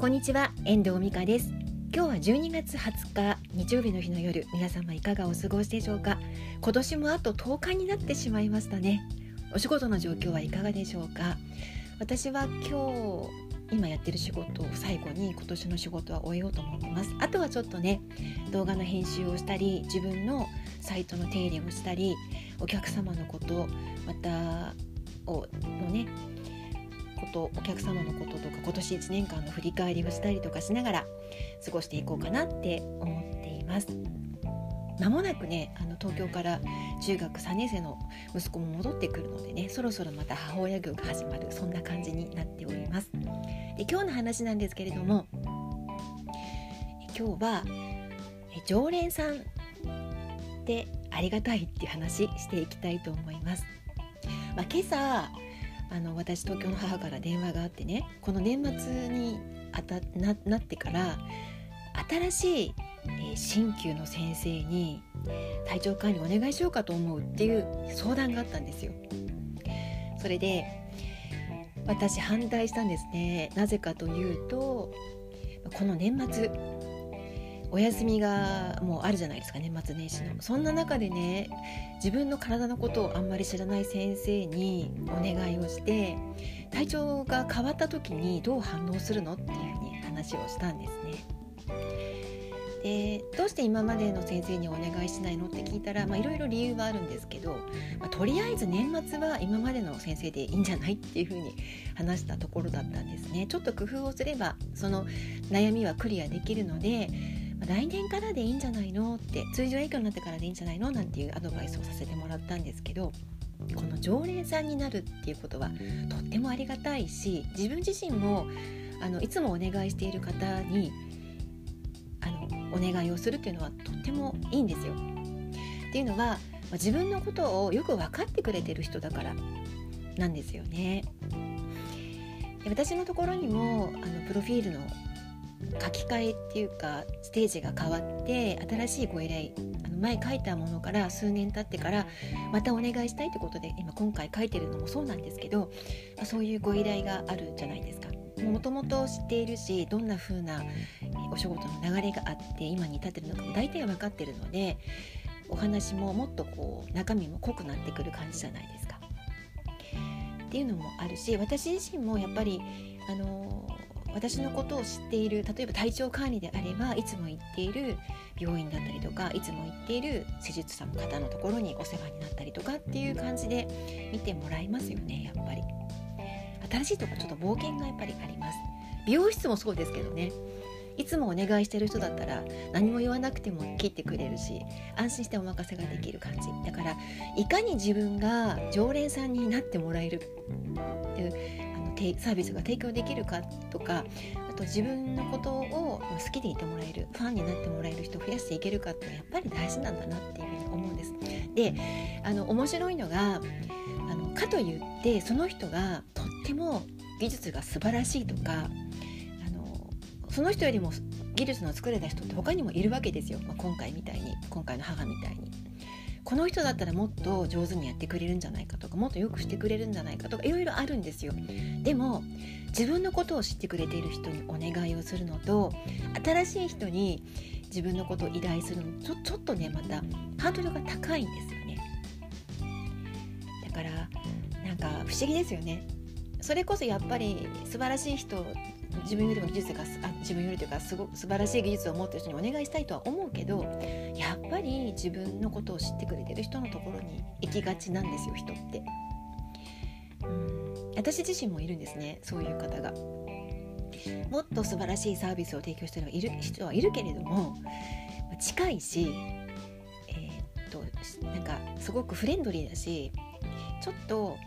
こんにちは遠藤美香です。今日は12月20日日曜日の日の夜皆様いかがお過ごしでしょうか？今年もあと10日になってしまいましたね。お仕事の状況はいかがでしょうか？私は今日今やってる仕事を最後に今年の仕事は終えようと思ってます。あとはちょっとね動画の編集をしたり自分のサイトの手入れをしたりお客様のことまたをのねことお客様のこととか今年1年間の振り返りをしたりとかしながら過ごしていこうかなって思っています。間もなくねあの東京から中学3年生の息子も戻ってくるのでねそろそろまた母親業が始まるそんな感じになっておりますで今日の話なんですけれども今日は常連さんってありがたいって話していきたいと思います、まあ、今朝あの私東京の母から電話があってねこの年末にあたななってから新しい、えー、の先生に体調管理お願いしようかと思うっていう相談があったんですよ。それで私反対したんですねなぜかというとこの年末お休みがもうあるじゃないですか年末年始のそんな中でね自分の体のことをあんまり知らない先生にお願いをして体調が変わった時にどう反応するのっていうふうに話をしたんですね。でどうして今までの先生にお願いしないのって聞いたらいろいろ理由はあるんですけど、まあ、とりあえず年末は今までの先生でいいんじゃないっていうふうに話したところだったんですねちょっと工夫をすればその悩みはクリアできるので来年からでいいんじゃないの？って通常営業になってからでいいんじゃないの？なんていうアドバイスをさせてもらったんですけどこの常連さんになるっていうことはとってもありがたいし自分自身もあのいつもお願いしている方にあのお願いをするっていうのはとってもいいんですよ。っていうのは自分のことをよく分かってくれてる人だからなんですよね。で私のところにもあのプロフィールの書き換えっていうかステージが変わって新しいご依頼あの前書いたものから数年経ってからまたお願いしたいってことで今今回書いてるのもそうなんですけど、まあ、そういうご依頼があるじゃないですか。もともと知っているしどんな風なお仕事の流れがあって今に至ってるのかも大体分かってるのでお話ももっとこう中身も濃くなってくる感じじゃないですか。っていうのもあるし私自身もやっぱりあの私のことを知っている例えば体調管理であればいつも行っている病院だったりとかいつも行っている施術者の方のところにお世話になったりとかっていう感じで見てもらいますよねやっぱり。新しいとこちょっと冒険がやっぱりあります。美容室もそうですけどね。いつもお願いしてる人だったら何も言わなくても切ってくれるし安心してお任せができる感じ。だからいかに自分が常連さんになってもらえるっていうサービスが提供できるかとかあと自分のことを好きでいてもらえるファンになってもらえる人を増やしていけるかってやっぱり大事なんだなっていうふうに思うんです。であの面白いのがあのかといってその人がとっても技術が素晴らしいとかあのその人よりも技術の作れた人って他にもいるわけですよ、まあ、今回みたいに今回の母みたいに。この人だったらもっと上手にやってくれるんじゃないかとかもっとよくしてくれるんじゃないかとかいろいろあるんですよ。でも自分のことを知ってくれている人にお願いをするのと新しい人に自分のことを依頼するのちょちょっとねまたハードルが高いんですよね。だからなんか不思議ですよね。それこそやっぱり素晴らしい人自分よりも技術があ自分よりというかすご素晴らしい技術を持ってる人にお願いしたいとは思うけどやっぱり自分のことを知ってくれてる人のところに行きがちなんですよ人って。うん私自身もいるんですねそういう方が。もっと素晴らしいサービスを提供している人はいるけれども近いし、えー、っとなんかすごくフレンドリーだしちょっと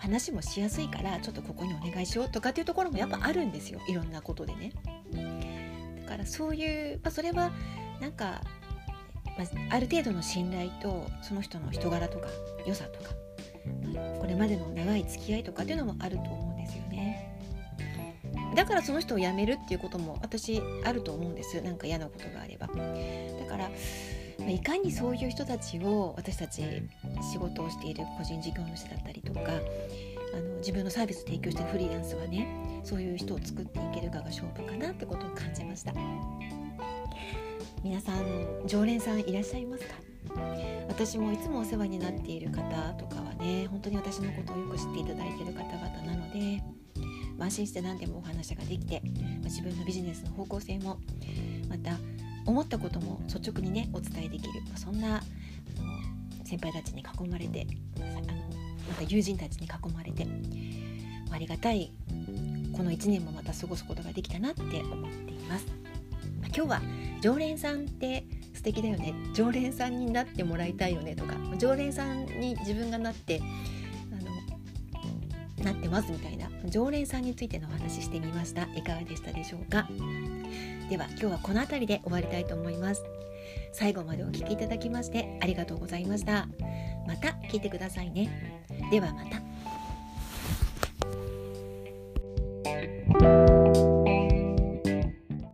話もしやすいからちょっとここにお願いしようとかっていうところもやっぱあるんですよいろんなことでね。だからそういう、まあ、それはなんか、まあ、ある程度の信頼とその人の人柄とか良さとかこれまでの長い付き合いとかっていうのもあると思うんですよね。だからその人を辞めるっていうことも私あると思うんですなんか嫌なことがあれば。だからいかにそういう人たちを私たち仕事をしている個人事業主だったりとかあの自分のサービス提供してるフリーランスはねそういう人を作っていけるかが勝負かなってことを感じました。皆さん常連さんいらっしゃいますか？私もいつもお世話になっている方とかはね本当に私のことをよく知っていただいている方々なので安心して何でもお話ができて自分のビジネスの方向性もまた思ったことも率直にねお伝えできる。そんな先輩たちに囲まれてあのまた友人たちに囲まれてありがたいこの1年もまた過ごすことができたなって思っています。今日は常連さんって素敵だよね。常連さんになってもらいたいよねとか常連さんに自分がなってあのなってますみたいな常連さんについてのお話ししてみました。いかがでしたでしょうか？では今日はこの辺りで終わりたいと思います。最後までお聴きいただきましてありがとうございました。また聞いてくださいね。ではまた。